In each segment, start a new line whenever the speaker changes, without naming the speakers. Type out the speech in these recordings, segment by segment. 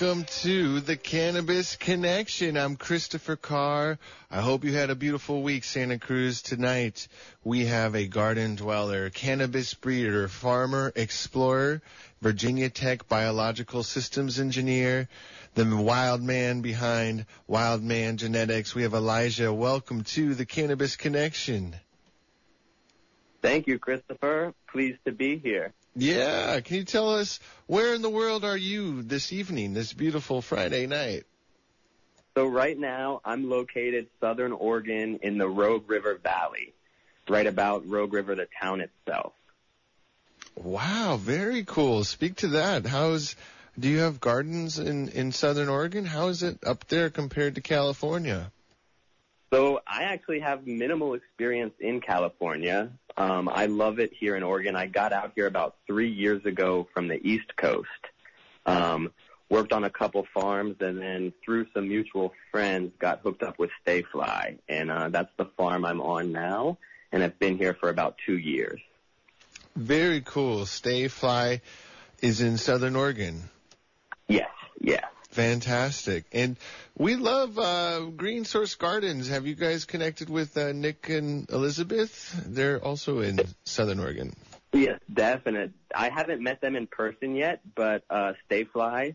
Welcome to the Cannabis Connection. I'm Christopher Carr. I hope you had a beautiful week, Santa Cruz. Tonight, we have a garden dweller, cannabis breeder, farmer, explorer, Virginia Tech biological systems engineer, the wild man behind Wildman Genetics. We have Elijah. Welcome to the Cannabis Connection.
Thank you, Christopher. Pleased to be here.
Yeah, can you tell us where in the world are you this evening, this beautiful Friday night?
So right now, I'm located southern Oregon in the Rogue River Valley, right about Rogue River, the town itself.
Wow, very cool. Speak to that. How's do you have gardens in in southern Oregon? How is it up there compared to California?
So I actually have minimal experience in California. Um, I love it here in Oregon. I got out here about three years ago from the East Coast. Um, worked on a couple farms and then through some mutual friends got hooked up with StaeFli. And uh, that's the farm I'm on now and I've been here for about two years.
Very cool. StaeFli is in Southern Oregon.
Yes, yeah.
Fantastic. And we love uh, Green Source Gardens. Have you guys connected with uh, Nick and Elizabeth? They're also in Southern Oregon.
Yes, definite. I haven't met them in person yet, but uh, StaeFli,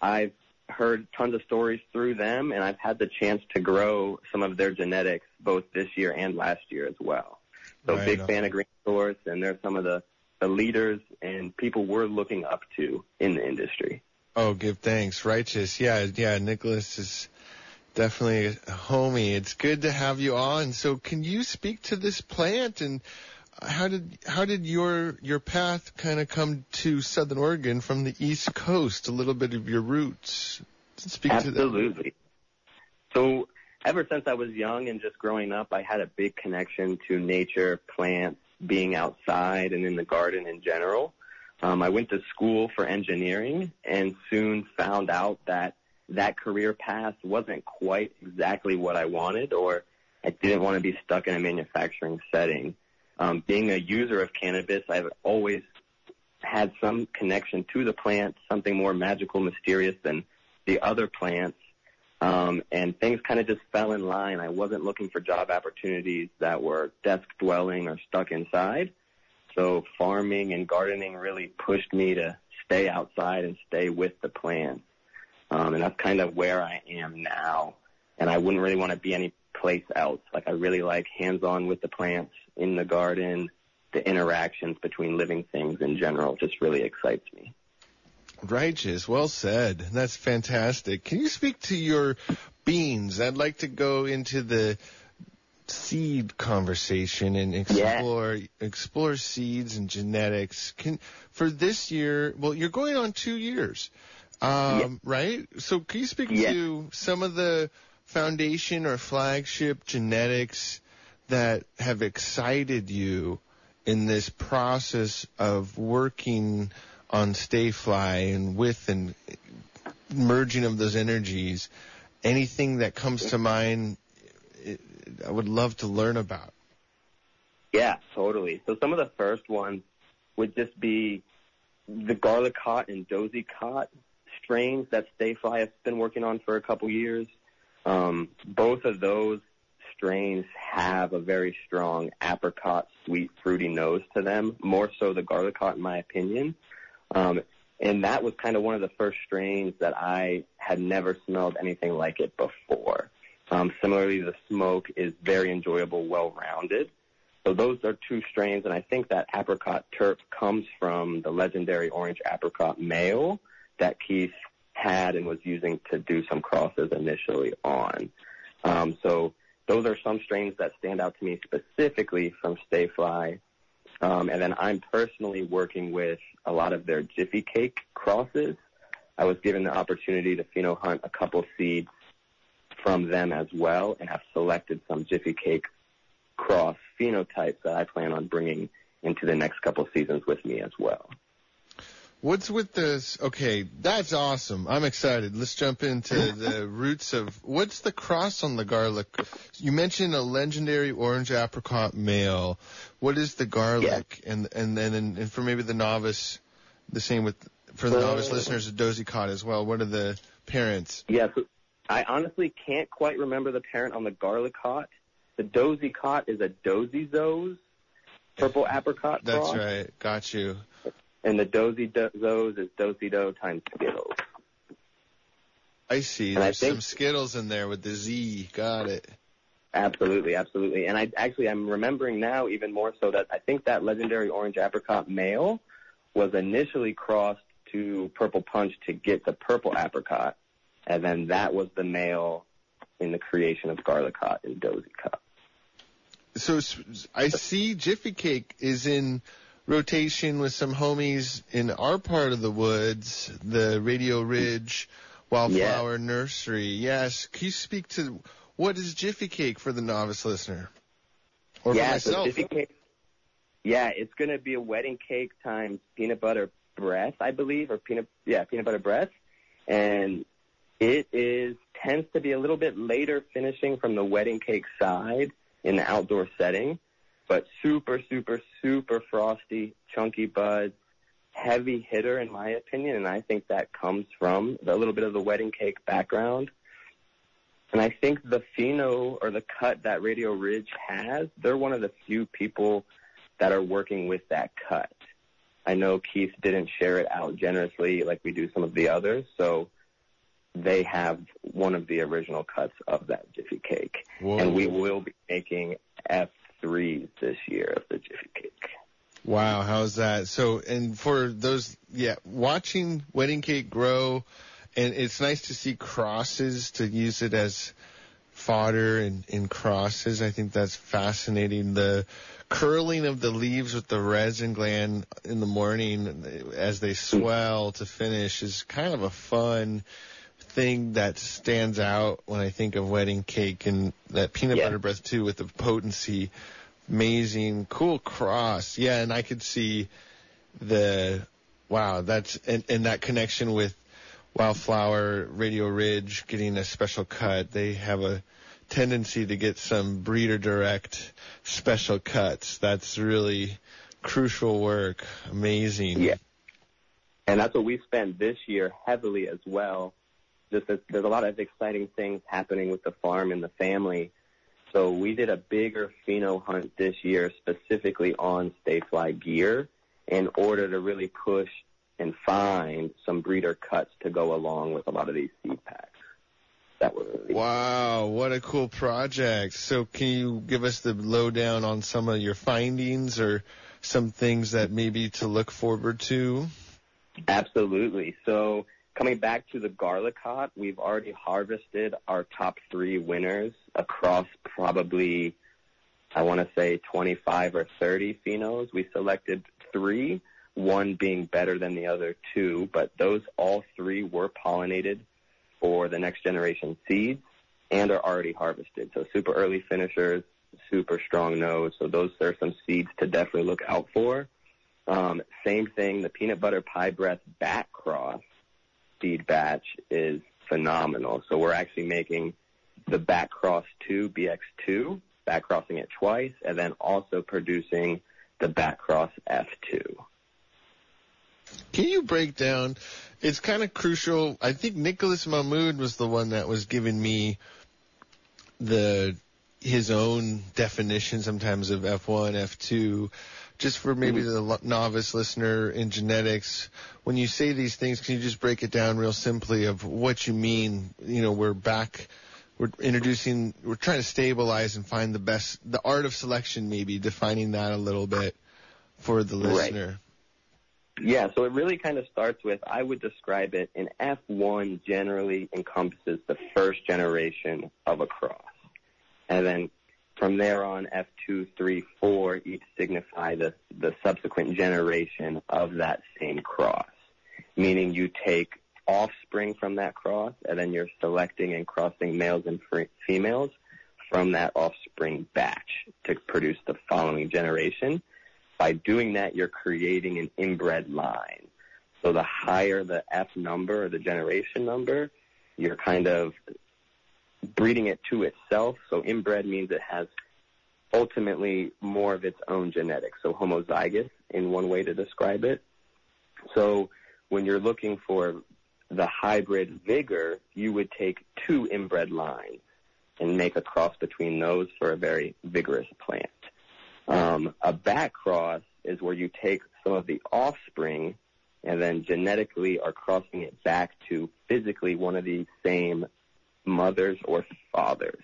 I've heard tons of stories through them, and I've had the chance to grow some of their genetics both this year and last year as well. So
Right
big
on.
fan of Green Source, and they're some of the, the leaders and people we're looking up to in the industry.
Oh, give thanks. Righteous. Yeah, yeah. Nicholas is definitely a homie. It's good to have you on. So can you speak to this plant and how did how did your your path kind of come to Southern Oregon from the East Coast? A little bit of your roots. Speak.
Absolutely. So ever since I was young and just growing up, I had a big connection to nature, plants, being outside and in the garden in general. Um, I went to school for engineering and soon found out that that career path wasn't quite exactly what I wanted or I didn't want to be stuck in a manufacturing setting. Um, being a user of cannabis, I've always had some connection to the plant, something more magical, mysterious than the other plants. Um, and things kind of just fell in line. I wasn't looking for job opportunities that were desk dwelling or stuck inside. So farming and gardening really pushed me to stay outside and stay with the plants. Um, and that's kind of where I am now. And I wouldn't really want to be any place else. Like I really like hands-on with the plants in the garden. The interactions between living things in general just really excites me.
Righteous. Well said. That's fantastic. Can you speak to your beans? I'd like to go into the seed conversation and explore explore seeds and genetics. Can for this year? Well, you're going on two years, um, right? So can you speak
Yeah.
to some of the foundation or flagship genetics that have excited you in this process of working on StaeFli and with and merging of those energies? Anything that comes to mind? I would love to learn about.
Yeah, totally. So some of the first ones would just be the Garlicot and dozy cot strains that StaeFli has been working on for a couple years. Um, both of those strains have a very strong apricot, sweet, fruity nose to them, more so the Garlicot in my opinion. Um, and that was kind of one of the first strains that I had never smelled anything like it before. Um, similarly, the smoke is very enjoyable, well-rounded. So those are two strains, and I think that apricot terp comes from the legendary orange apricot male that Keith had and was using to do some crosses initially on. Um, so those are some strains that stand out to me specifically from StaeFli. Um, and then I'm personally working with a lot of their Jiffy Cake crosses. I was given the opportunity to pheno hunt a couple seeds from them as well and have selected some Jiffy Cake cross phenotypes that I plan on bringing into the next couple seasons with me as well.
What's with this? Okay, that's awesome. I'm excited. Let's jump into the roots of what's the cross on the garlic. You mentioned a legendary orange apricot male. What is the garlic? And and then and, and for maybe the novice, the same with for the uh, novice listeners, a dozy cot as well. What are the parents?
Yes, I honestly can't quite remember the parent on the Garlicot. The dozy cot is a dozy zos, purple apricot
That's right. Got you.
and the dozy do- zos is dozy do times Skittles.
I see.
And I
There's
think-
some Skittles in there with the Z. Got it.
Absolutely, absolutely. And I actually I'm remembering now even more so that I think that legendary orange apricot male was initially crossed to purple punch to get the purple apricot, and then that was the male in the creation of Garlicot and Dozy Cot.
So I see Jiffy Cake is in rotation with some homies in our part of the woods, the Radio Ridge Wildflower Nursery. Yes. Can you speak to what is Jiffy Cake for the novice listener? Or
yeah,
for myself?
so Jiffy cake. Yeah, it's gonna be a wedding cake times peanut butter breath, I believe, or peanut yeah peanut butter breath, and it is tends to be a little bit later finishing from the wedding cake side in the outdoor setting, but super super super frosty, chunky buds, heavy hitter in my opinion, and I think that comes from a little bit of the wedding cake background. And I think the pheno or the cut that Radio Ridge has, they're one of the few people that are working with that cut. I know Keith didn't share it out generously like we do some of the others, so they have one of the original cuts of that Jiffy Cake.
Whoa.
And we will be making F3s this year of the Jiffy Cake.
Wow, how's that? So, and for those, yeah, watching Wedding Cake grow, and it's nice to see crosses to use it as fodder and in crosses. I think that's fascinating. The curling of the leaves with the resin gland in the morning as they mm. swell to finish is kind of a fun thing that stands out when I think of wedding cake and that peanut
Yeah.
butter breath too with the potency amazing, cool cross. Yeah, and I could see the wow, that's and, and that connection with Wildflower Radio Ridge getting a special cut. They have a tendency to get some breeder direct special cuts. That's really crucial work. Amazing.
Yeah. And that's what we spent this year heavily as well. Just that there's a lot of exciting things happening with the farm and the family. So we did a bigger pheno hunt this year specifically on StaeFli gear in order to really push and find some breeder cuts to go along with a lot of these seed packs. That were really
Wow, what a cool project. So can you give us the lowdown on some of your findings or some things that maybe to look forward to?
Absolutely. So coming back to the garlicot, we've already harvested our top three winners across probably, I want to say 25 or 30 phenos. We selected three, one being better than the other two, but those all three were pollinated for the next generation seeds and are already harvested. So super early finishers, super strong nose. So those are some seeds to definitely look out for. Um, same thing, the peanut butter pie breath back cross seed batch is phenomenal. So we're actually making the back cross 2 BX2, back crossing it twice, and then also producing the back cross F2.
Can you break down? It's kind of crucial. I think Nicholas Mahmoud was the one that was giving me the his own definition sometimes of F1, F2. Just for maybe mm. the novice listener in genetics, when you say these things, can you just break it down real simply of what you mean? You know, we're back, we're introducing, we're trying to stabilize and find the best, the art of selection, maybe defining that a little bit for the listener. Right.
Yeah, so it really kind of starts with, I would describe it, an F1 generally encompasses the first generation of a cross. And then from there on, F2, 3, 4 each signify the, the subsequent generation of that same cross. Meaning you take offspring from that cross and then you're selecting and crossing males and females from that offspring batch to produce the following generation. By doing that, you're creating an inbred line. So the higher the F number or the generation number, you're kind of breeding it to itself. So inbred means it has ultimately more of its own genetics. So homozygous in one way to describe it. So when you're looking for the hybrid vigor, you would take two inbred lines and make a cross between those for a very vigorous plant. Um, a back cross is where you take some of the offspring and then genetically are crossing it back to physically one of the same mothers or fathers.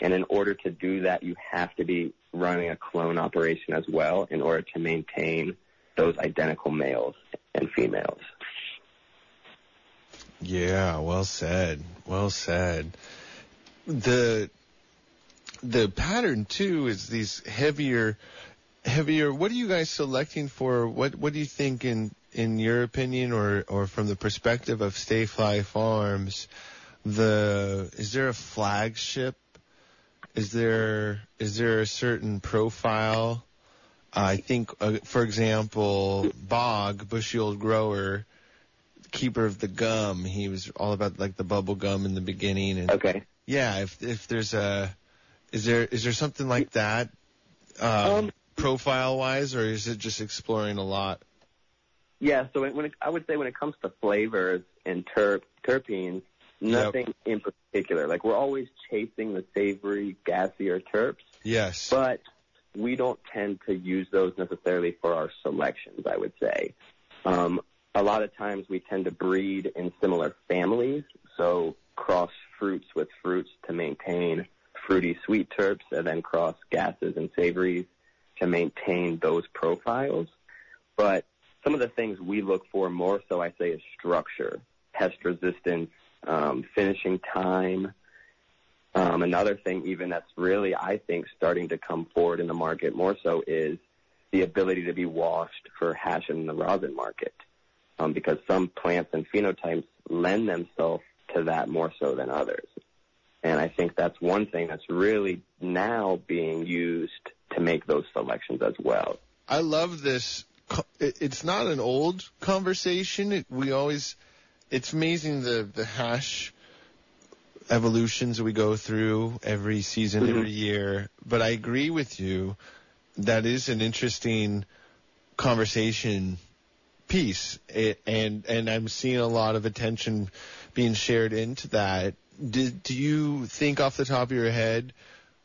And in order to do that, you have to be running a clone operation as well in order to maintain those identical males and females.
Yeah, well said. Well said. The the pattern too is these heavier heavier what are you guys selecting for what what do you think in in your opinion or or from the perspective of StaeFli Farms the is there a flagship? Is there is there a certain profile? I think uh, for example Bog bushy old grower keeper of the gum. He was all about like the bubble gum in the beginning and
Okay.
yeah if if there's a is there is there something like that um,
Um,
profile wise or is it just exploring a lot?
Yeah, so when it, I would say when it comes to flavors and terp, terpenes, nothing in particular. Like we're always chasing the savory, gassier terps,
yes
but we don't tend to use those necessarily for our selections, I would say. Um, a lot of times we tend to breed in similar families, so cross fruits with fruits to maintain fruity sweet terps and then cross gases and savories to maintain those profiles. But some of the things we look for more so, I say, is structure, pest resistance, um, finishing time. Um, another thing, even that's really, I think, starting to come forward in the market more so is the ability to be washed for hash in the rosin market. Um, because some plants and phenotypes lend themselves to that more so than others. And I think that's one thing that's really now being used to make those selections as well.
I love this. It's not an old conversation. We always, it's amazing the the hash evolutions we go through every season,
Mhm.
every year. But I agree with you. That is an interesting conversation piece, it, and and I'm seeing a lot of attention being shared into that. Do, do you think off the top of your head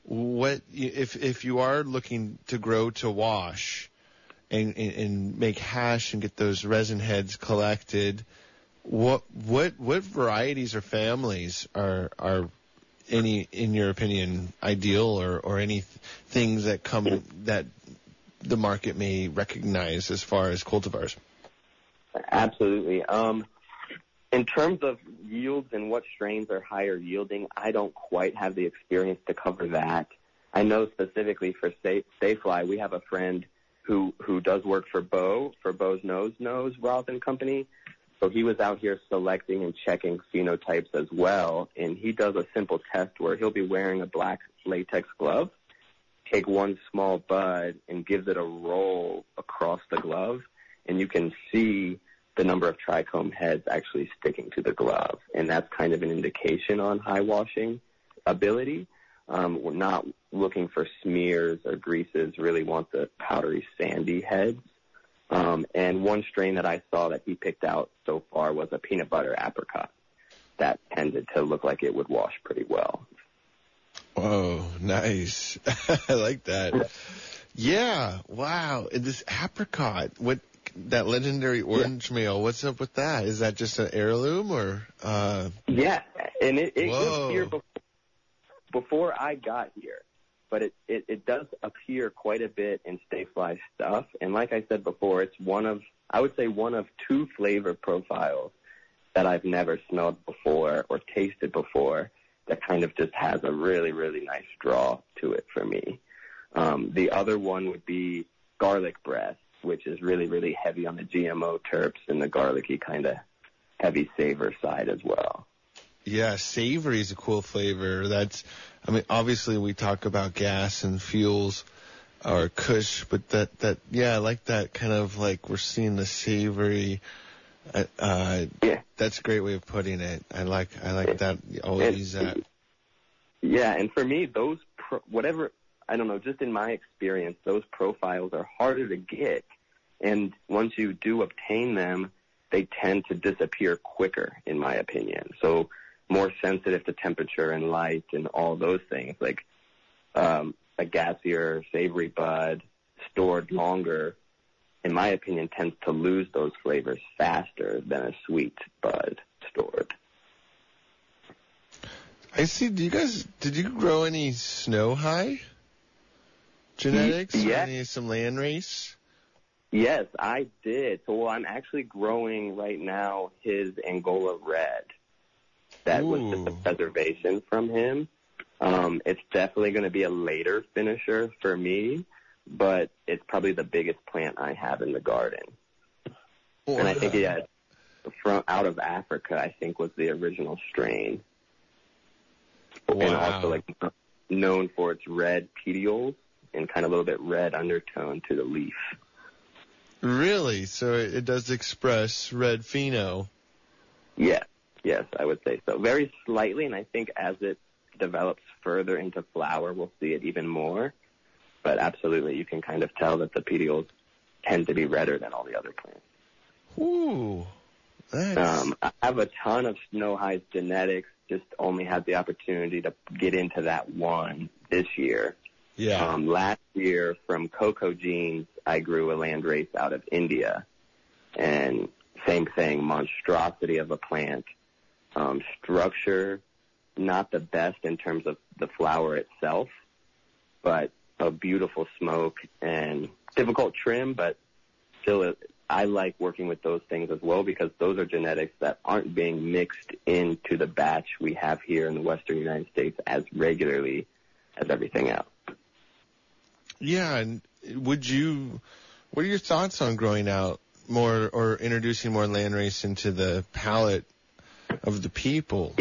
what if if you are looking to grow to wash and, and, and make hash and get those resin heads collected what what what varieties or families are are any in your opinion ideal or or any th- things that come that the market may recognize as far as cultivars
Absolutely. Um, in terms of yields and what strains are higher yielding, I don't quite have the experience to cover that. I know specifically for StaeFli, we have a friend who who does work for Bo for Bo's Nose Nose Rosin Company. So he was out here selecting and checking phenotypes as well, and he does a simple test where he'll be wearing a black latex glove, take one small bud and gives it a roll across the glove, and you can see the number of trichome heads actually sticking to the glove, and that's kind of an indication on high washing ability. Um, we're not looking for smears or greases. Really want the powdery, sandy heads. Um, and one strain that I saw that he picked out so far was a peanut butter apricot that tended to look like it would wash pretty well.
oh nice. I like that. Yeah wow. And this apricot what that legendary orange male what's up with that? Is that just an heirloom or uh?
Yeah, and it, it was here before, before I got here, but it, it, it does appear quite a bit in StaeFli stuff. And like I said before, it's one of, I would say one of two flavor profiles that I've never smelled before or tasted before that kind of just has a really, really nice draw to it for me. Um, the other one would be garlic breath, which is really, really heavy on the GMO terps and the garlicky kind of heavy savor side as well.
Yeah, savory is a cool flavor. That's, I mean, obviously we talk about gas and fuels or Kush, but that that yeah, I like that kind of like we're seeing the savory. Uh, uh,
Yeah.
that's a great way of putting it. I like I like that. Always use that.
Yeah, and for me, those pro- whatever I don't know, just in my experience, those profiles are harder to get, and once you do obtain them, they tend to disappear quicker, in my opinion. So more sensitive to temperature and light and all those things. Like um, a gassier, savory bud stored longer, in my opinion, tends to lose those flavors faster than a sweet bud stored.
I see. Do you guys? Did you grow any snow high genetics?
Yeah.
Any some landrace?
Yes, I did. So well, I'm actually growing right now his Angola Red. That was just a preservation from him. Um, it's definitely going to be a later finisher for me, but it's probably the biggest plant I have in the garden. And I think yeah, from out of Africa, I think was the original strain,
Wow.
and also like known for its red petioles and kind of a little bit red undertone to the leaf.
Really? So it, it does express red pheno.
Yes, yes, I would say so. Very slightly, and I think as it develops further into flower, we'll see it even more. But absolutely, you can kind of tell that the petioles tend to be redder than all the other plants.
Ooh. That's,
Um, I have a ton of Snow High's genetics. Just only had the opportunity to get into that one this year.
yeah.
Um, last year, from Cocoa Genes, I grew a land race out of India, and same thing, monstrosity of a plant. Um, structure, not the best in terms of the flower itself, but a beautiful smoke and difficult trim, but still, I like working with those things as well because those are genetics that aren't being mixed into the batch we have here in the Western United States as regularly as everything else.
yeah. And would you? What are your thoughts on growing out more or introducing more landrace into the palate of the people?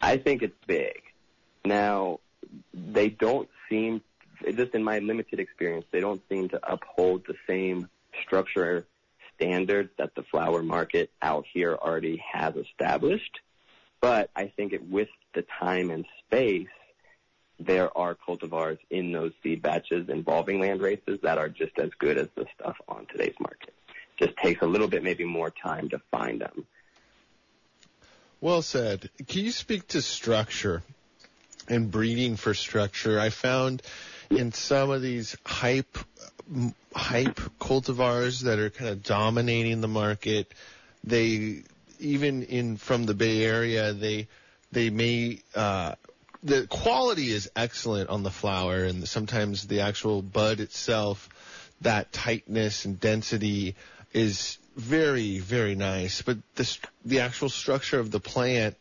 I think it's big. Now, they don't seem, just in my limited experience, they don't seem to uphold the same structure standards that the flower market out here already has established. But I think it, with the time and space, there are cultivars in those seed batches involving land races that are just as good as the stuff on today's market. Just takes a little bit maybe more time to find them.
Well said. Can you speak to structure and breeding for structure? I found in some of these hype hype cultivars that are kind of dominating the market, they even in from the Bay Area, they they may uh, the quality is excellent on the flower, and sometimes the actual bud itself, that tightness and density is very very nice. But the the actual structure of the plant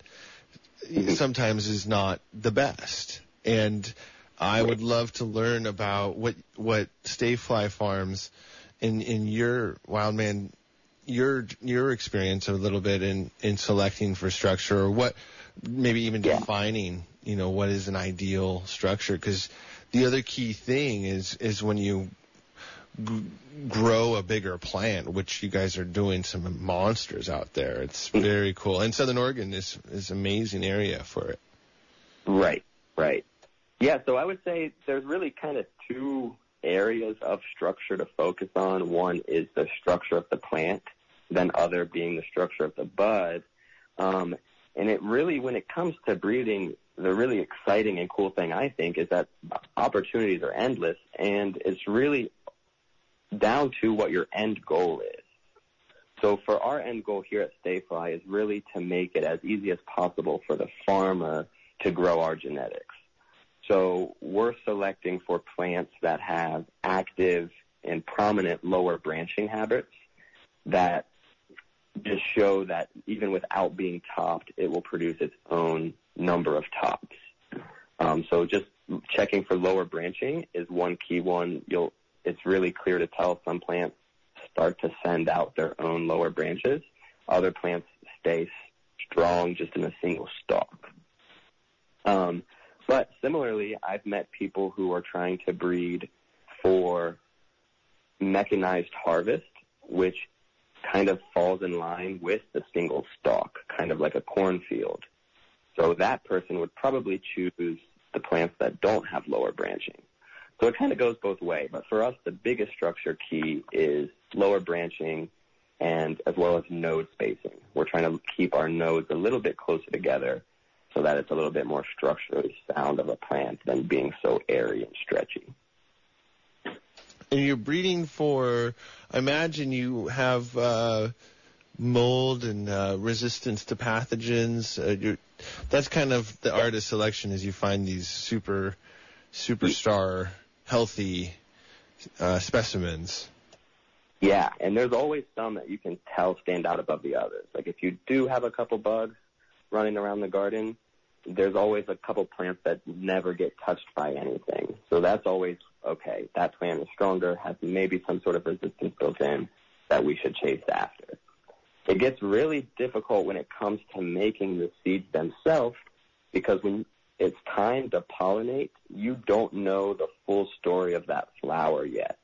sometimes is not the best, and I would love to learn about what what StaeFli Farms in in your Wildman your your experience a little bit in in selecting for structure or what maybe even
Yeah.
defining you know what is an ideal structure because the other key thing is is when you g- grow a bigger plant which you guys are doing some monsters out there it's very cool and southern oregon is is amazing area for it
Right, right. Yeah, so I would say there's really kind of two areas of structure to focus on. One is the structure of the plant, then other being the structure of the bud. Um, and it really, when it comes to breeding, the really exciting and cool thing I think is that opportunities are endless and it's really down to what your end goal is. So for our end goal here at StaeFli is really to make it as easy as possible for the farmer to grow our genetics. So we're selecting for plants that have active and prominent lower branching habits that just show that even without being topped, it will produce its own number of tops. Um, so just checking for lower branching is one key one. You'll, it's really clear to tell some plants start to send out their own lower branches. Other plants stay strong just in a single stalk. Um, but similarly, I've met people who are trying to breed for mechanized harvest, which kind of falls in line with the single stalk, kind of like a cornfield. So that person would probably choose the plants that don't have lower branching. So it kind of goes both ways. But for us, the biggest structure key is lower branching and as well as node spacing. We're trying to keep our nodes a little bit closer together so that it's a little bit more structurally sound of a plant than being so airy and stretchy.
And you're breeding for, I imagine you have uh, mold and uh, resistance to pathogens. Uh, that's kind of the art of selection as you find these super, superstar healthy uh, specimens.
Yeah, and there's always some that you can tell stand out above the others. Like if you do have a couple bugs running around the garden, there's always a couple plants that never get touched by anything. So that's always okay. That plant is stronger, has maybe some sort of resistance built in that we should chase after. It gets really difficult when it comes to making the seeds themselves because when it's time to pollinate, you don't know the full story of that flower yet.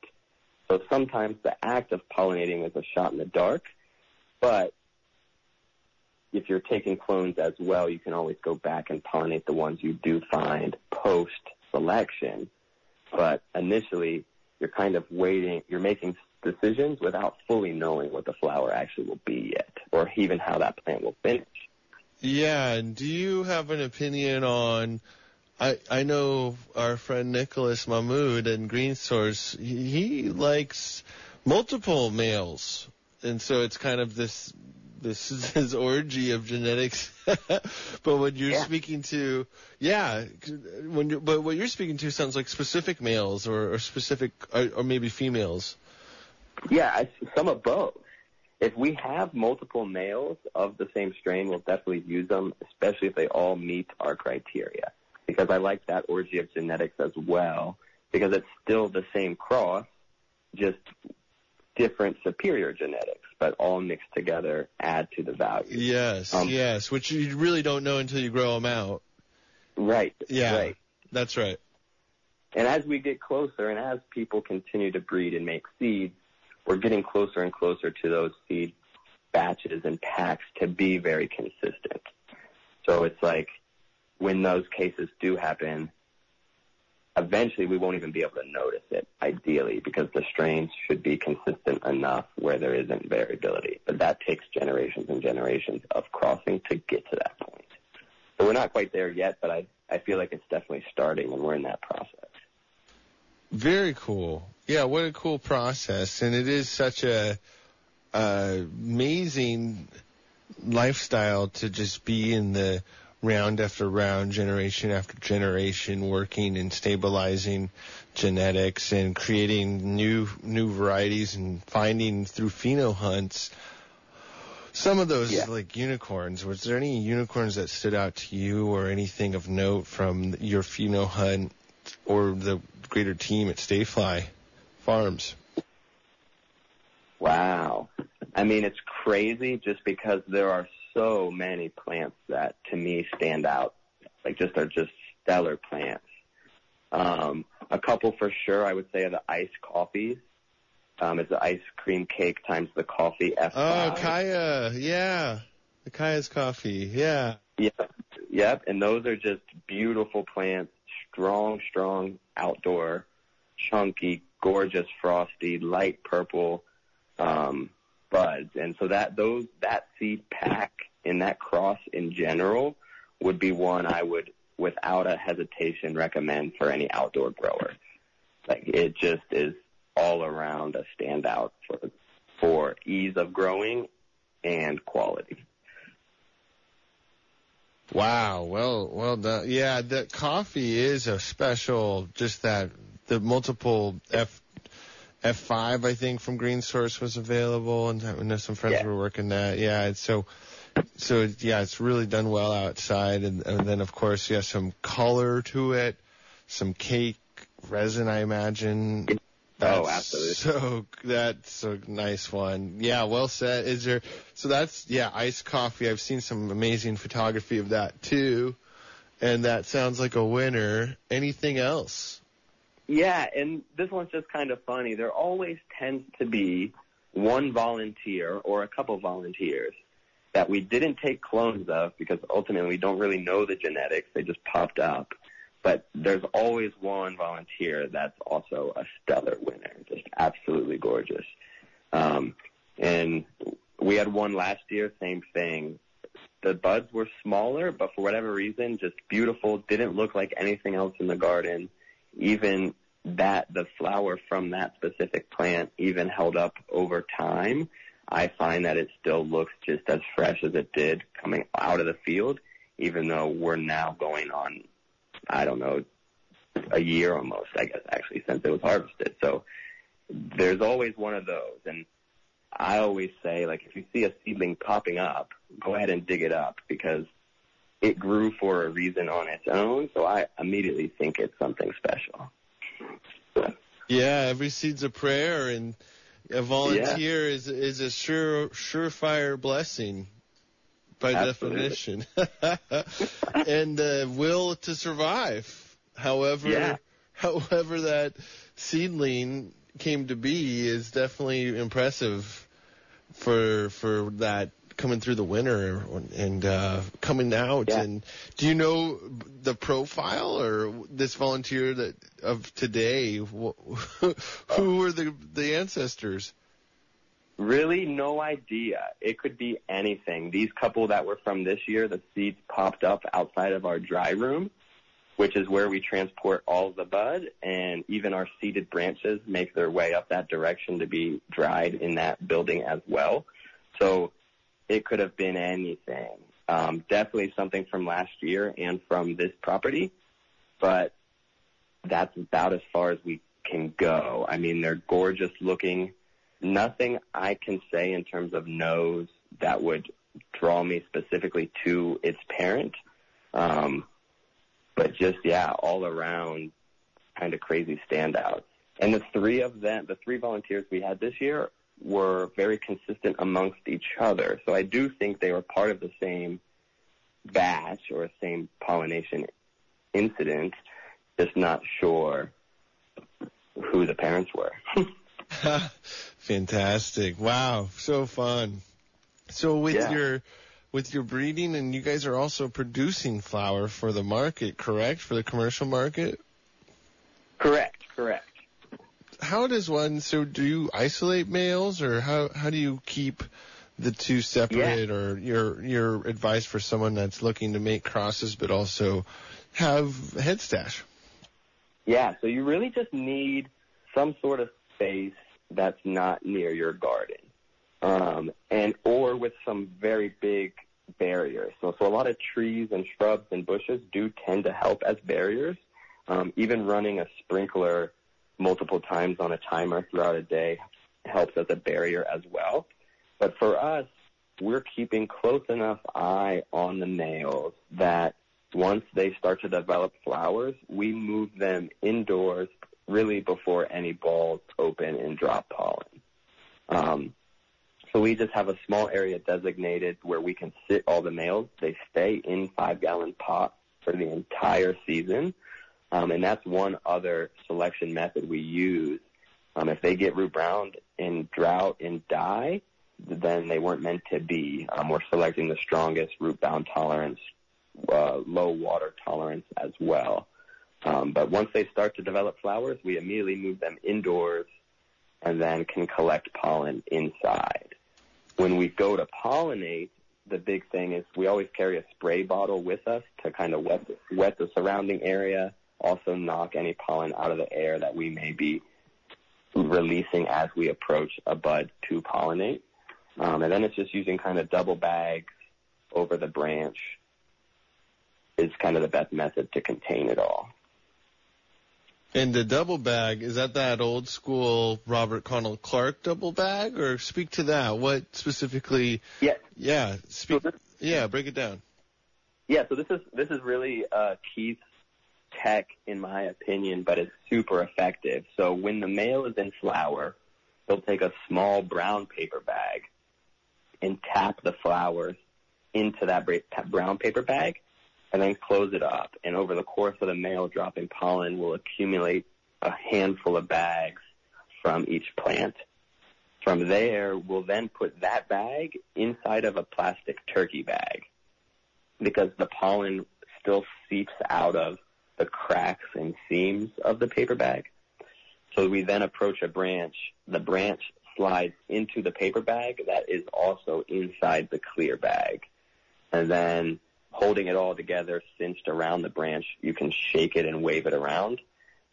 So sometimes the act of pollinating is a shot in the dark, but if you're taking clones as well, you can always go back and pollinate the ones you do find post selection. But initially, you're kind of waiting, you're making decisions without fully knowing what the flower actually will be yet, or even how that plant will finish.
Yeah, and do you have an opinion on? I I know our friend Nicholas Mahmood and Green Source. He, he likes multiple males, and so it's kind of this this is his orgy of genetics. but when you're yeah. speaking to, yeah, when you're, but what you're speaking to sounds like specific males or, or specific or, or maybe females.
Yeah, some of both. If we have multiple males of the same strain, we'll definitely use them, especially if they all meet our criteria. Because I like that orgy of genetics as well, because it's still the same cross, just different superior genetics, but all mixed together add to the value.
Yes, um, yes, which you really don't know until you grow them out.
Right.
Yeah.
Right.
That's right.
And as we get closer and as people continue to breed and make seeds, we're getting closer and closer to those seed batches and packs to be very consistent. So it's like when those cases do happen, eventually we won't even be able to notice it, ideally, because the strains should be consistent enough where there isn't variability. But that takes generations and generations of crossing to get to that point. So we're not quite there yet, but I, I feel like it's definitely starting and we're in that process.
Very cool. Yeah, what a cool process, and it is such a, amazing lifestyle to just be in the round after round, generation after generation, working and stabilizing genetics and creating new new varieties and finding through pheno hunts some of those yeah. like unicorns. Was there any unicorns that stood out to you or anything of note from your pheno hunt or the greater team at StaeFli Farms?
Wow. I mean, it's crazy just because there are so many plants that to me stand out. Like just are just stellar plants. Um, a couple for sure I would say are the iced coffees. Um, it's the ice cream cake times the coffee F5.
Oh, Kaya, yeah. The Kaya's coffee, yeah.
Yep, yep. And those are just beautiful plants, strong, strong outdoor, chunky, gorgeous, frosty, light purple um, buds. And so that those that seed pack and that cross in general would be one I would, without a hesitation, recommend for any outdoor grower. Like it just is all around a standout for for ease of growing and quality.
Wow, well, well done. Yeah, the coffee is a special. Just that the multiple F F5, I think, from Green Source was available, and I know some friends yeah. were working that. Yeah, it's so, so yeah, it's really done well outside, and, and then of course, yeah, some color to it, some cake resin, I imagine.
Oh, that's oh, absolutely.
So that's a nice one. Yeah, well said. Is there? So that's yeah, iced coffee. I've seen some amazing photography of that too, and that sounds like a winner. Anything else?
Yeah, and this one's just kind of funny. There always tends to be one volunteer or a couple volunteers that we didn't take clones of because ultimately we don't really know the genetics. They just popped up. But there's always one volunteer that's also a stellar winner, just absolutely gorgeous. Um, And we had one last year, same thing. The buds were smaller, but for whatever reason, just beautiful. Didn't look like anything else in the garden. Even that, the flower from that specific plant even held up over time. I find that it still looks just as fresh as it did coming out of the field, even though we're now going on, I don't know, a year almost, I guess, actually, since it was harvested. So there's always one of those. And I always say, like, if you see a seedling popping up, go ahead and dig it up because it grew for a reason on its own. So I immediately think it's something special.
Yeah, every seed's a prayer, and a volunteer yeah. is is a sure surefire blessing by
Absolutely.
definition, and uh, will to survive. However,
yeah.
however that seedling came to be is definitely impressive for for that coming through the winter and uh, coming out.
Yeah.
And do you know the profile or this volunteer that of today? Who were the the ancestors?
Really, no idea. It could be anything. These couple that were from this year, the seeds popped up outside of our dry room which is where we transport all the bud and even our seeded branches make their way up that direction to be dried in that building as well. So it could have been anything. Um, definitely something from last year and from this property, but that's about as far as we can go. I mean, they're gorgeous looking. Nothing I can say in terms of nose that would draw me specifically to its parent. Um, but just yeah, all around kind of crazy standouts. And the three of them, the three volunteers we had this year were very consistent amongst each other. So I do think they were part of the same batch or same pollination incident, just not sure who the parents were.
Fantastic. Wow. So fun. So with
Yeah.
your with your breeding and you guys are also producing flower for the market, correct? For the commercial market?
correct, correct.
How does one so do you isolate males or how how do you keep the two separate or your your advice for someone that's looking to make crosses but also have head stash?
Yeah, so you really just need some sort of space that's not near your garden. Um, and or with some very big barriers. So, so a lot of trees and shrubs and bushes do tend to help as barriers. Um, even running a sprinkler multiple times on a timer throughout a day helps as a barrier as well. But for us, we're keeping close enough eye on the males that once they start to develop flowers, we move them indoors really before any balls open and drop pollen. Um, so we just have a small area designated where we can sit all the males. They stay in five gallon pots for the entire season. Um, and that's one other selection method we use. Um, if they get root bound in drought and die, then they weren't meant to be. Um, we're selecting the strongest root bound tolerance, uh, low water tolerance as well. Um, but once they start to develop flowers, we immediately move them indoors and then can collect pollen inside. When we go to pollinate, the big thing is we always carry a spray bottle with us to kind of wet the, wet the surrounding area, also knock any pollen out of the air that we may be releasing as we approach a bud to pollinate. Um, and then it's just using kind of double bags over the branch is kind of the best method to contain it all.
And the double bag, is that that old school Robert Connell Clarke double bag or speak to that? What specifically?
Yeah.
Yeah. Speak.
So this-
yeah. Break it down.
Yeah, so this is this is really uh, Keith's tech, in my opinion, but it's super effective. So when the male is in flower, he'll take a small brown paper bag and tap the flowers into that brown paper bag, and then close it up. And over the course of the male dropping pollen, will accumulate a handful of bags from each plant. From there, we'll then put that bag inside of a plastic turkey bag because the pollen still seeps out of the cracks and seams of the paper bag. So we then approach a branch. The branch slides into the paper bag that is also inside the clear bag. And then holding it all together, cinched around the branch, you can shake it and wave it around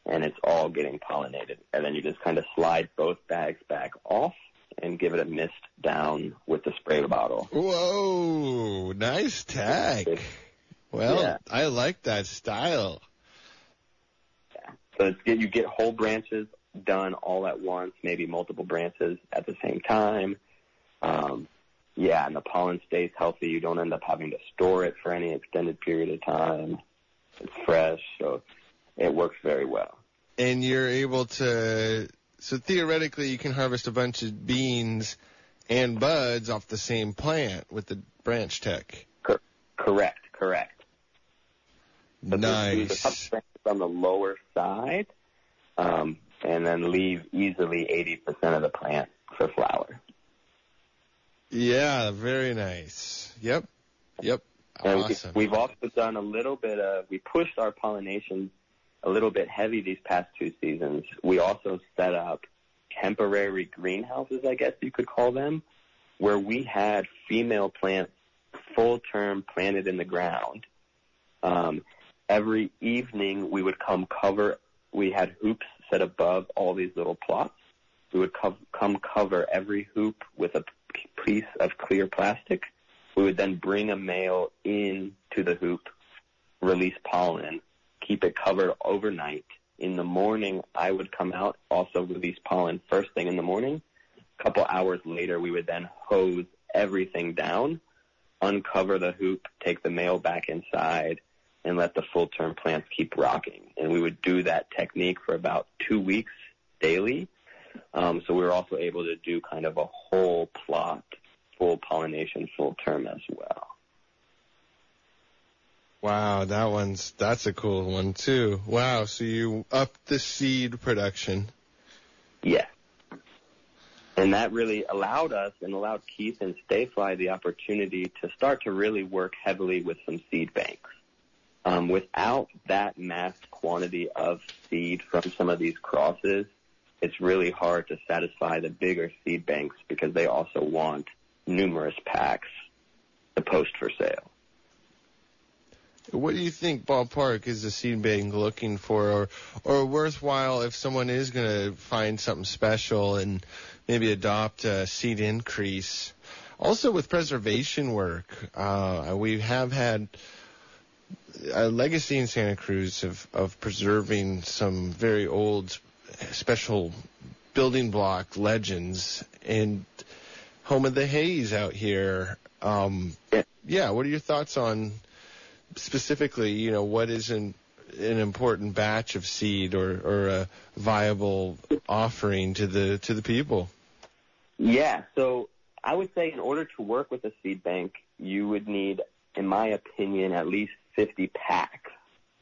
and it's all getting pollinated. And then you just kind of slide both bags back off and give it a mist down with the spray bottle.
Whoa, nice tech. Well,
Yeah.
I like that style.
So it's, you get whole branches done all at once, maybe multiple branches at the same time. Um, yeah, and the pollen stays healthy. You don't end up having to store it for any extended period of time. It's fresh, so it works very well.
And you're able to, so theoretically you can harvest a bunch of beans and buds off the same plant with the branch tech.
Correct, correct. But there's- there's a couple
Nice.
on the lower side, um, and then leave easily 80% of the plant for flower.
Yeah, very nice. Yep. Yep.
And
Awesome.
we, we've also done a little bit of, we pushed our pollination a little bit heavy these past two seasons. We also set up temporary greenhouses, I guess you could call them, where we had female plants full term planted in the ground. Um, every evening we would come cover, we had hoops set above all these little plots. We would co- come cover every hoop with a piece of clear plastic. We would then bring a male in to the hoop, release pollen, keep it covered overnight. In the morning, I would come out, also release pollen first thing in the morning. A couple hours later, we would then hose everything down, uncover the hoop, take the male back inside, and let the full term plants keep rocking. And we would do that technique for about two weeks daily. Um, so we were also able to do kind of a whole plot, full pollination, full term as well.
Wow, that one's, that's a cool one too. Wow, so you upped the seed production.
Yeah. And that really allowed us and allowed Keith and StaeFli the opportunity to start to really work heavily with some seed banks. Um, without that mass quantity of seed from some of these crosses, it's really hard to satisfy the bigger seed banks because they also want numerous packs to post for sale.
What do you think ballpark is the seed bank looking for or or worthwhile if someone is going to find something special and maybe adopt a seed increase? Also with preservation work, uh, we have had a legacy in Santa Cruz of, of preserving some very old special building block legends and home of the haze out here. Um,
Yeah.
what are your thoughts on specifically, you know, what is an an important batch of seed or, or a viable offering to the to the people?
Yeah, so I would say in order to work with a seed bank, you would need, in my opinion, at least 50 packs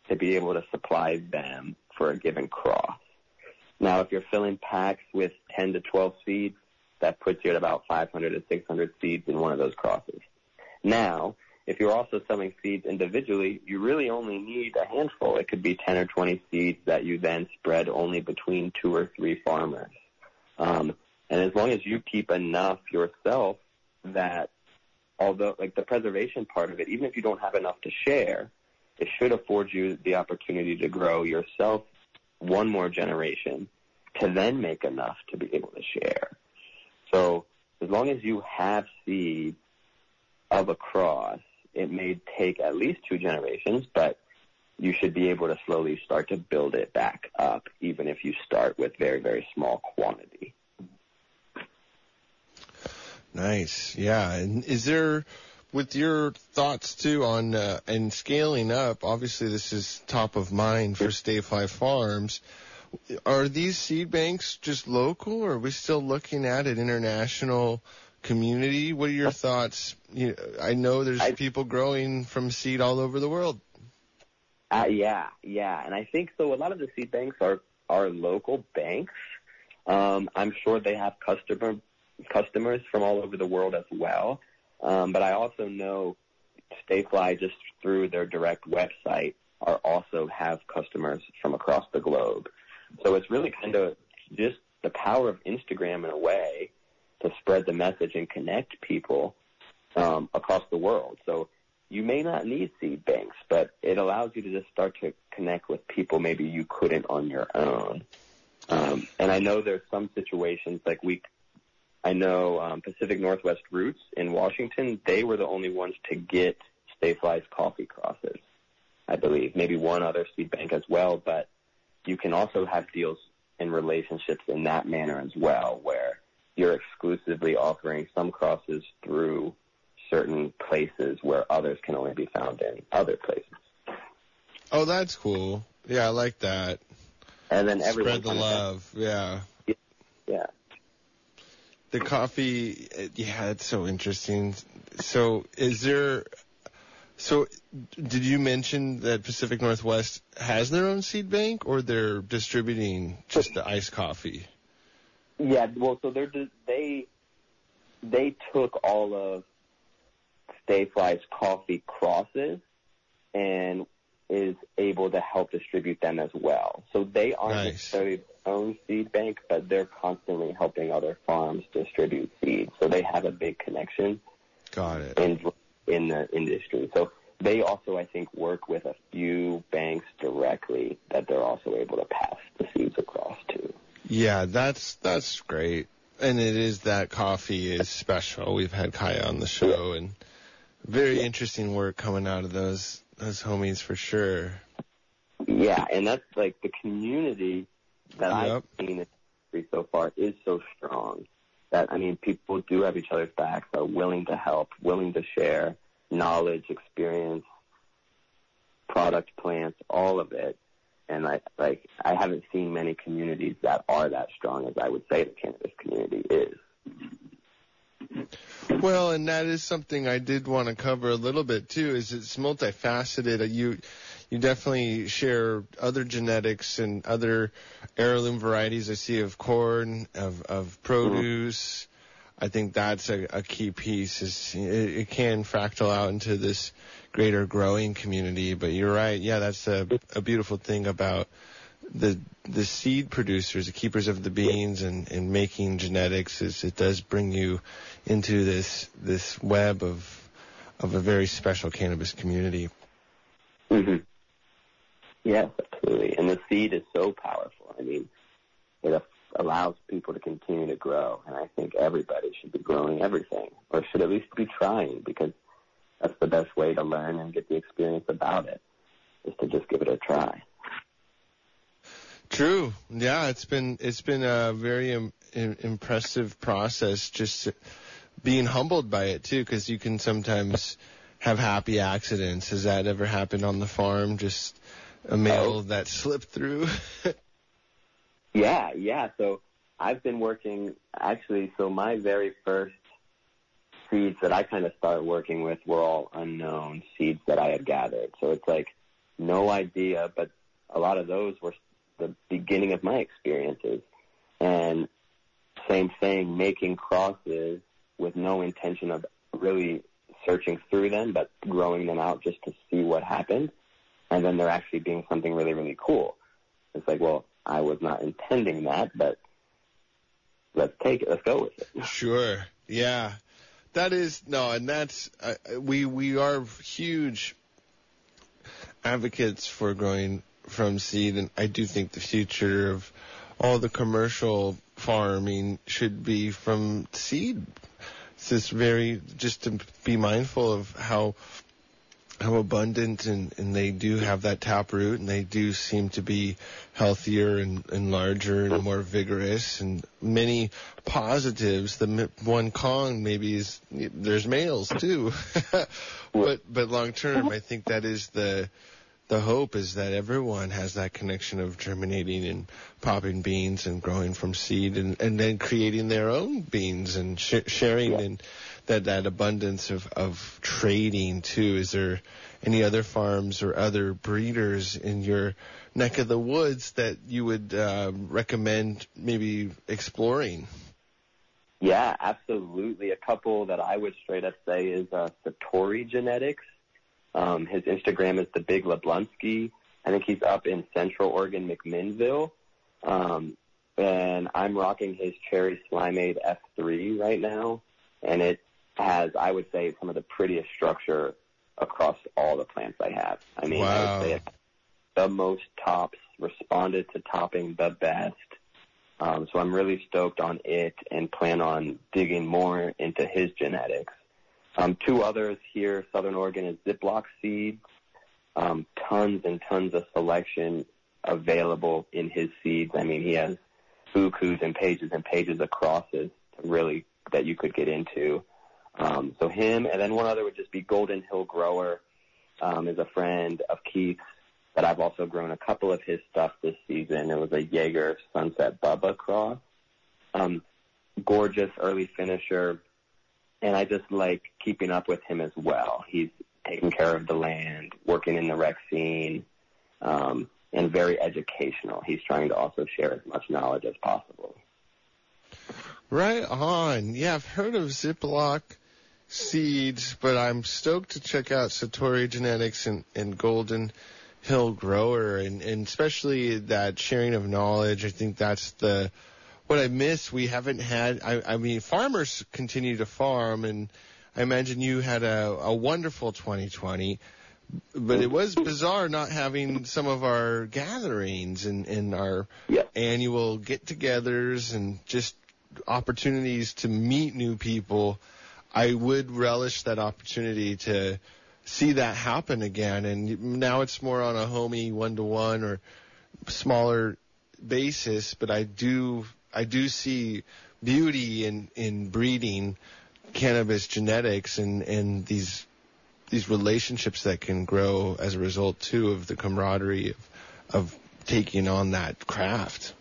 to be able to supply them for a given cross. Now, if you're filling packs with 10 to 12 seeds, that puts you at about 500 to 600 seeds in one of those crosses. Now, if you're also selling seeds individually, you really only need a handful. It could be 10 or 20 seeds that you then spread only between two or three farmers. Um, and as long as you keep enough yourself that although like the preservation part of it, even if you don't have enough to share, it should afford you the opportunity to grow yourself one more generation to then make enough to be able to share. So as long as you have seed of a cross, it may take at least two generations, but you should be able to slowly start to build it back up, even if you start with very, very small quantity.
Nice, yeah. And is there, with your thoughts too on uh, and scaling up? Obviously, this is top of mind for StaeFli Farms. Are these seed banks just local, or are we still looking at an international community? What are your thoughts? You know, I know there's
I-
people growing from seed all over the world.
Uh, yeah, yeah, and I think so. A lot of the seed banks are are local banks. Um, I'm sure they have customer customers from all over the world as well. Um, but I also know StaeFli just through their direct website are also have customers from across the globe. So it's really kind of just the power of Instagram in a way to spread the message and connect people um, across the world. So you may not need seed banks, but it allows you to just start to connect with people maybe you couldn't on your own. Um, and I know there's some situations like we, I know um, Pacific Northwest Roots in Washington, they were the only ones to get StaeFli's coffee crosses, I believe. Maybe one other seed bank as well, but you can also have deals and relationships in that manner as well, where you're exclusively offering some crosses through certain places where others can only be found in other places.
Oh, that's cool. Yeah, I like that.
And then everyone
spread the love. Yeah.
Yeah.
The coffee, yeah, it's so interesting. So, is there? So, did you mention that Pacific Northwest has their own seed bank, or they're distributing just the iced coffee?
Yeah, well, so they're they they took all of Stay StaeFli's coffee crosses and is able to help distribute them as well. So they aren't
Nice.
necessarily their own seed bank, but they're constantly helping other farms distribute seeds. So they have a big connection
Got it.
in in the industry. So they also, I think, work with a few banks directly that they're also able to pass the seeds across to.
Yeah, that's that's great. And it is that coffee is special. We've had Kaya on the show and very interesting work coming out of those those homies for sure.
Yeah, and that's like the community that
Yep.
I've seen in the industry so far is so strong that I mean people do have each other's backs, are willing to help, willing to share knowledge, experience, product plants, all of it. And I like I haven't seen many communities that are that strong as I would say the cannabis community is.
Well, and that is something I did want to cover a little bit too. Is it's multifaceted. You you definitely share other genetics and other heirloom varieties. I see of corn, of of produce. Mm-hmm. I think that's a, a key piece. Is it, it can fractal out into this greater growing community. But you're right. Yeah, that's a a beautiful thing about the the seed producers, the keepers of the beans, and, and making genetics is it does bring you into this this web of of a very special cannabis community.
hmm Yes, absolutely. And the seed is so powerful. I mean, it allows people to continue to grow, and I think everybody should be growing everything, or should at least be trying, because that's the best way to learn and get the experience about it, is to just give it a try.
True. Yeah, it's been it's been a very Im- im- impressive process. Just being humbled by it too, because you can sometimes have happy accidents. Has that ever happened on the farm? Just a male
Oh.
that slipped through.
Yeah, yeah. So I've been working actually. So my very first seeds that I kind of started working with were all unknown seeds that I had gathered. So it's like no idea, but a lot of those were the beginning of my experiences. And same thing, making crosses with no intention of really searching through them, but growing them out just to see what happened. And then there actually being something really, really cool. It's like, well, I was not intending that, but let's take it. Let's go with it.
Sure. Yeah. That is no, and that's uh, we we are huge advocates for growing from seed, and I do think the future of all the commercial farming should be from seed. It's just very just to be mindful of how how abundant and, and they do have that tap root and they do seem to be healthier and, and larger and more vigorous and many positives. The one con maybe is there's males too, but but long term I think that is the the hope is that everyone has that connection of germinating and popping beans and growing from seed and, and then creating their own beans and sh- sharing
Yeah.
and that, that abundance of, of trading too. Is there any other farms or other breeders in your neck of the woods that you would uh, recommend maybe exploring?
Yeah, absolutely. A couple that I would straight up say is uh, Satori Genetics. Um, his Instagram is the Big Leblunsky. I think he's up in Central Oregon, McMinnville. Um, and I'm rocking his Cherry Slimeade F3 right now, and it has, I would say, some of the prettiest structure across all the plants I have. I mean, I would say it's the most tops, responded to topping the best. Um, so I'm really stoked on it and plan on digging more into his genetics. Um, two others here, Southern Oregon is Ziploc seeds. Um, tons and tons of selection available in his seeds. I mean, he has bukus and pages and pages of crosses to really that you could get into. Um, so him, and then one other would just be Golden Hill Grower, um, is a friend of Keith's that I've also grown a couple of his stuff this season. It was a Jaeger Sunset Bubba cross. Um, gorgeous early finisher, and I just like keeping up with him as well. He's taking care of the land, working in the rec scene, um, and very educational. He's trying to also share as much knowledge as possible.
Right on. Yeah, I've heard of Ziploc seeds, but I'm stoked to check out Satori Genetics and, and Golden Hill Grower, and, and especially that sharing of knowledge. I think that's the what I miss. We haven't had. I, I mean, farmers continue to farm, and I imagine you had a, a wonderful 2020. But it was bizarre not having some of our gatherings and, and our
Yeah.
annual get-togethers and just opportunities to meet new people. I would relish that opportunity to see that happen again. And now it's more on a homey one-to-one or smaller basis, but I do I do see beauty in in breeding cannabis genetics and and these these relationships that can grow as a result too of the camaraderie of of taking on that craft.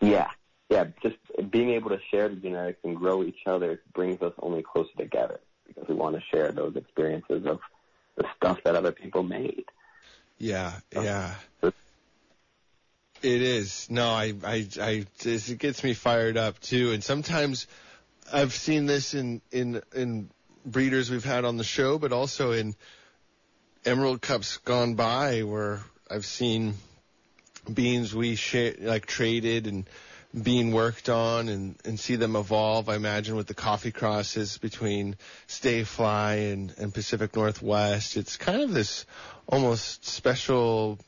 Yeah, yeah. Just being able to share the genetics and grow each other brings us only closer together because we want to share those experiences of the stuff that other people made.
Yeah, yeah. It is. No, I, I, I, it gets me fired up too. And sometimes I've seen this in, in, in breeders we've had on the show, but also in Emerald Cups gone by where I've seen beans we share, like traded and being worked on and, and see them evolve. I imagine with the coffee crosses between StaeFli and, and Pacific Northwest, it's kind of this almost special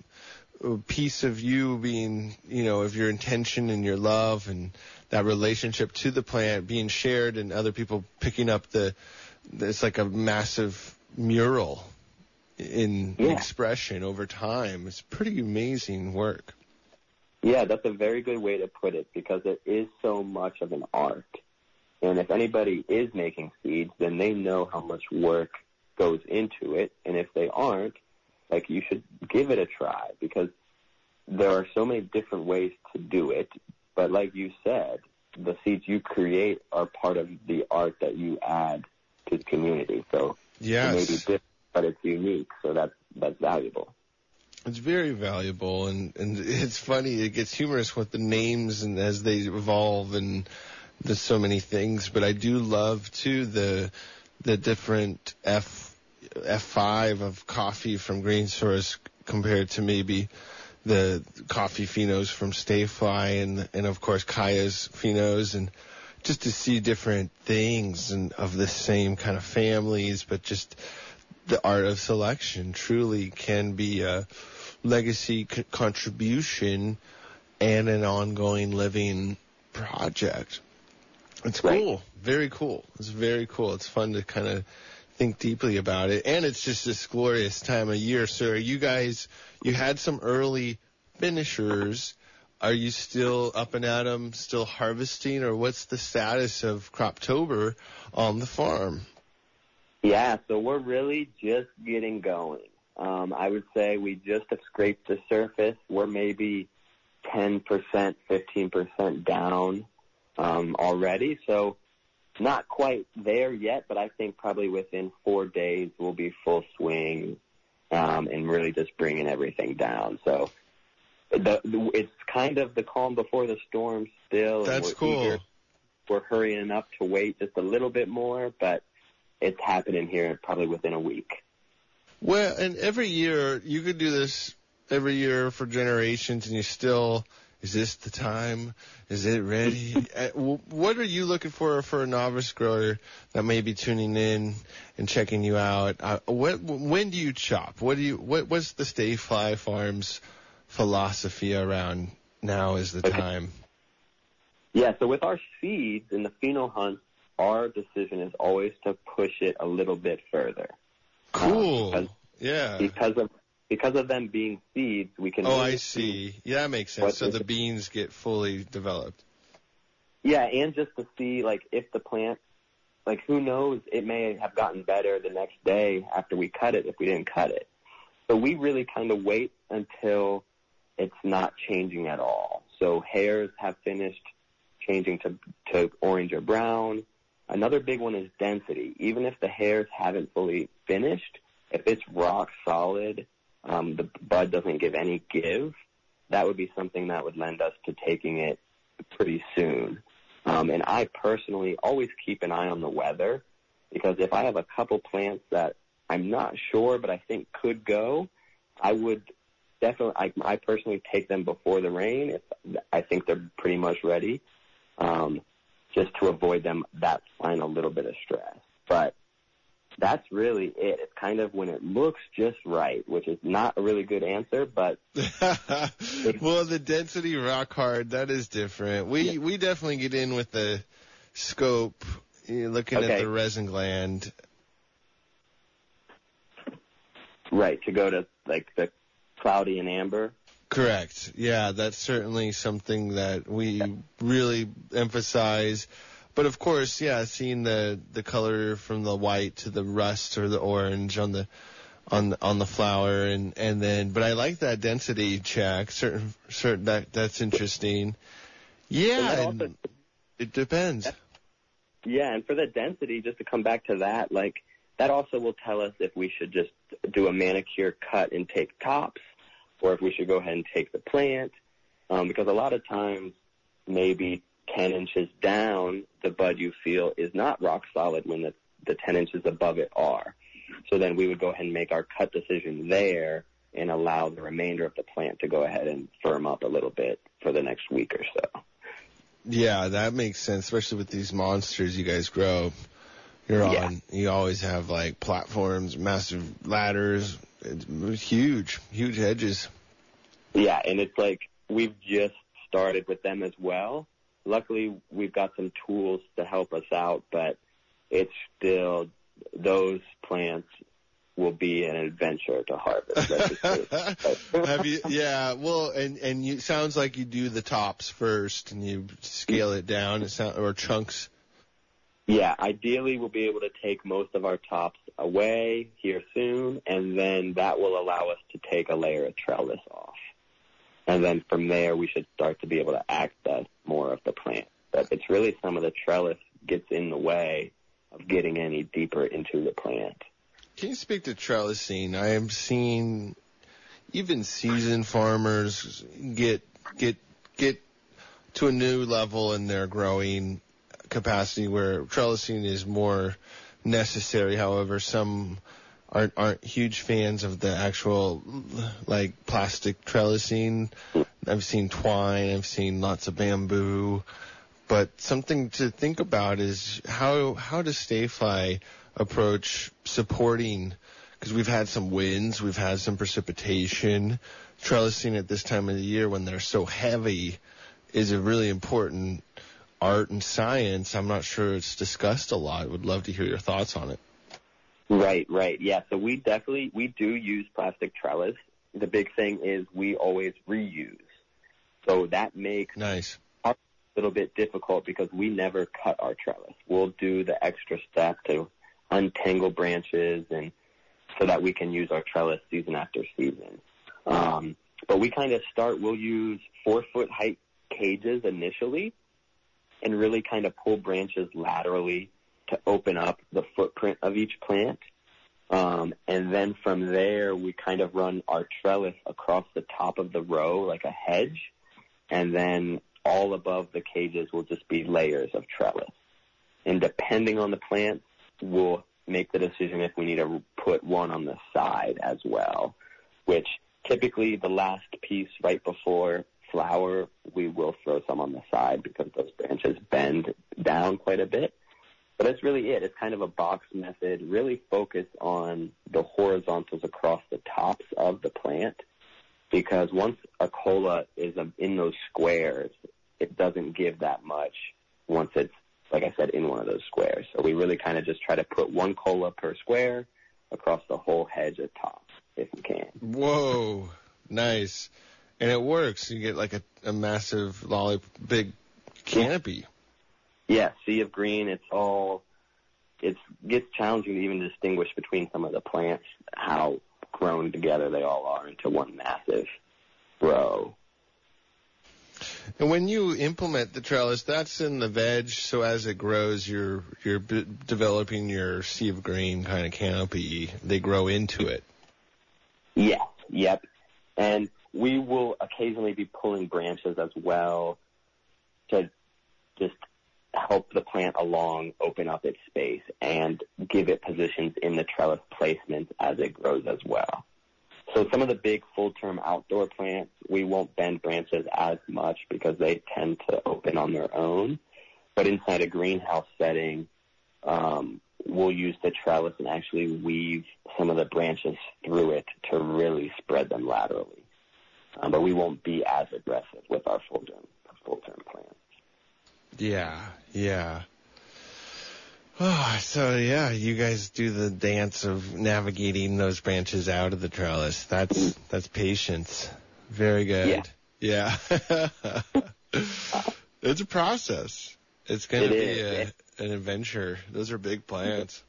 piece of you being, you know, of your intention and your love and that relationship to the plant being shared and other people picking up the, it's like a massive mural in
Yeah.
expression over time. It's pretty amazing work.
Yeah, that's a very good way to put it because it is so much of an art. And if anybody is making seeds, then they know how much work goes into it. And if they aren't, like you should give it a try because there are so many different ways to do it. But like you said, the seeds you create are part of the art that you add to the community. So it may be different, but it's unique. So that's, that's valuable.
It's very valuable, and and it's funny. It gets humorous with the names and as they evolve, and there's so many things. But I do love too the the different F F5 of coffee from Green Source compared to maybe the coffee phenos from StaeFli and and of course Kaya's phenos and just to see different things and of the same kind of families, but just the art of selection truly can be a legacy c- contribution and an ongoing living project. It's
Right.
cool. Very cool. It's very cool. It's fun to kind of think deeply about it. And it's just this glorious time of year. So are you guys, you had some early finishers. Are you still up and at 'em, still harvesting, or what's the status of Croptober on the farm?
Yeah, so we're really just getting going. Um, I would say we just have scraped the surface. We're maybe 10%, 15% down um, already. So not quite there yet, but I think probably within four days we'll be full swing um, and really just bringing everything down. So the, the, it's kind of the calm before the storm still.
That's
we're
cool.
eager we're hurrying up to wait just a little bit more, but it's happening here probably within a week.
Well, and every year you could do this every year for generations, and you still Is this the time? Is it ready? Uh, what are you looking for for a novice grower that may be tuning in and checking you out? Uh, what, when do you chop? What do you, what, what's the StaeFli Farms philosophy around now is the
Okay.
time?
Yeah, so with our seeds in the pheno hunt, our decision is always to push it a little bit further.
Cool.
because-
Yeah.
Because of because of them being seeds, we can
Oh, I see. Yeah, that makes sense. So the
it?
beans get fully developed.
Yeah, and just to see like if the plant, like who knows, it may have gotten better the next day after we cut it if we didn't cut it. So we really kind of wait until it's not changing at all. So hairs have finished changing to to orange or brown. Another big one is density. Even if the hairs haven't fully finished, if it's rock solid, um, the bud doesn't give any give, that would be something that would lend us to taking it pretty soon. Um, and I personally always keep an eye on the weather because if I have a couple plants that I'm not sure but I think could go, I would definitely, I, I personally take them before the rain if I think they're pretty much ready, um, just to avoid them that final little bit of stress. But that's really it. It's kind of when it looks just right, which is not a really good answer, but
well, the density rock hard, that is different. We
Yeah.
we definitely get in with the scope, you're looking at the resin gland.
right to go to like the cloudy and amber.
Correct. Yeah, that's certainly something that we really emphasize. But of course, yeah, seeing the the color from the white to the rust or the orange on the on the, on the flower and and then but I like that density check. Certain certain that that's interesting. Yeah,
And that
and
also-
it depends.
Yeah, and for the density, just to come back to that, like that also will tell us if we should just do a manicure cut and take tops, or if we should go ahead and take the plant. Um, because a lot of times, maybe 10 inches down, the bud you feel is not rock solid when the, the 10 inches above it are. So then we would go ahead and make our cut decision there and allow the remainder of the plant to go ahead and firm up a little bit for the next week or so.
Yeah, that makes sense, especially with these monsters you guys grow. You're
Yeah.
on. You always have like platforms, massive ladders, it's huge, huge hedges.
Yeah, and it's like we've just started with them as well. Luckily, we've got some tools to help us out, but it's still those plants will be an adventure to harvest. Let's just put it-
have you? Yeah. Well, and and you sounds like you do the tops first, and you scale it down. It sound or chunks.
yeah, ideally we'll be able to take most of our tops away here soon, and then that will allow us to take a layer of trellis off. And then from there, we should start to be able to access more of the plant. But it's really some of the trellis gets in the way of getting any deeper into the plant.
Can you speak to trellising? I am seeing even seasoned farmers get get get to a new level in their growing capacity where trellising is more necessary. However, some aren't aren't huge fans of the actual like plastic trellising. I've seen twine, I've seen lots of bamboo, but something to think about is how how does StaeFli approach supporting because we've had some winds, we've had some precipitation. Trellising at this time of the year when they're so heavy is a really important art and science. I'm not sure it's discussed a lot. Would love to hear your thoughts on it.
Right, right. Yeah, so we definitely, we do use plastic trellis. The big thing is we always reuse. So that makes
Nice.
a little bit difficult because we never cut our trellis. We'll do the extra step to untangle branches and so that we can use our trellis season after season. Um, but we kind of start, we'll use four foot height cages initially and really kind of pull branches laterally to open up the footprint of each plant. Um, and then from there, we kind of run our trellis across the top of the row like a hedge. And then all above the cages will just be layers of trellis. And depending on the plant, we'll make the decision if we need to put one on the side as well, which typically the last piece right before flower, we will throw some on the side because those branches bend down quite a bit. But that's really it. It's kind of a box method, really focused on the horizontals across the tops of the plant because once a cola is um, in those squares, it doesn't give that much once it's, like I said, in one of those squares. So we really kind of just try to put one cola per square across the whole hedge at top if we can.
Whoa, nice. And it works. You get like a, a massive lolly, big canopy.
Yeah, sea of green. It's all. It gets challenging to even distinguish between some of the plants how grown together they all are into one massive row.
And when you implement the trellis, that's in the veg. So as it grows, you're you're b- developing your sea of green kind of canopy. They grow into it.
Yeah. Yep. And we will occasionally be pulling branches as well to just help the plant along open up its space and give it positions in the trellis placement as it grows as well. So some of the big full-term outdoor plants, we won't bend branches as much because they tend to open on their own. But inside a greenhouse setting, um, we'll use the trellis and actually weave some of the branches through it to really spread them laterally. Um, but we won't be as aggressive with our full-term, full-term plants.
Yeah, yeah. Oh, so yeah, you guys do the dance of navigating those branches out of the trellis. That's that's patience. Very good.
Yeah.
Yeah. it's a process. It's going to
It
be a, an adventure. Those are big plants.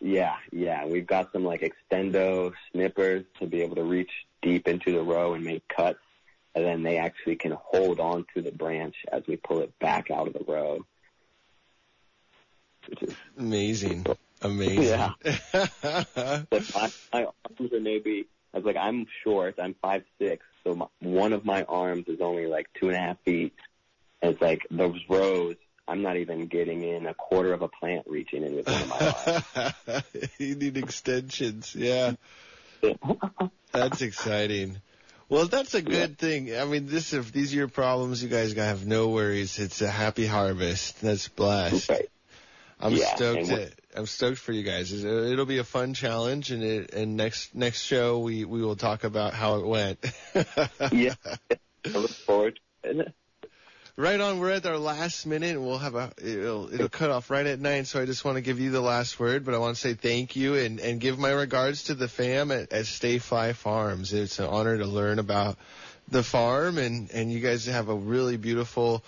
Yeah, yeah. We've got some like extendo snippers to be able to reach deep into the row and make cuts. And then they actually can hold on to the branch as we pull it back out of the road. Which is,
Amazing. Amazing.
Yeah. but my, my arms are maybe, I was like, I'm short. I'm five six, so my, one of my arms is only like two and a half feet. And it's like those rows, I'm not even getting in a quarter of a plant reaching in with one of my arms.
you need extensions. Yeah. That's exciting. Well, that's a good thing. I mean, this if these are your problems, you guys gotta have no worries. It's a happy harvest. That's blessed.
Right.
I'm
Yeah,
stoked. I'm stoked for you guys. It'll uh, it'll be a fun challenge, and it, and next next show we we will talk about how it went.
Yeah. I look forward to it.
Right on. We're at our last minute, and we'll have a it'll it'll cut off right at nine. So I just want to give you the last word, but I want to say thank you and and give my regards to the fam at, at StaeFli Farms. It's an honor to learn about the farm, and and you guys have a really beautiful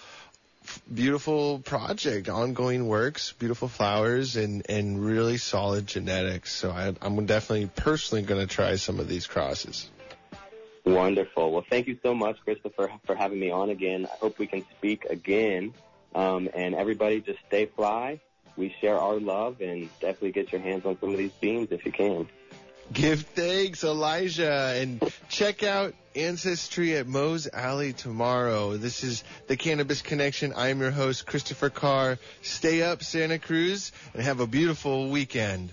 beautiful project, ongoing works, beautiful flowers, and and really solid genetics. So I, I'm definitely personally going to try some of these crosses.
Wonderful. Well, thank you so much, Christopher, for having me on again. I hope we can speak again. Um, and everybody just stay fly. We share our love and definitely get your hands on some of these beans if you can.
Give thanks, Elijah, and check out Ancestry at Moe's Alley tomorrow. This is the Cannabis Connection. I'm your host, Christopher Carr. Stay up, Santa Cruz, and have a beautiful weekend.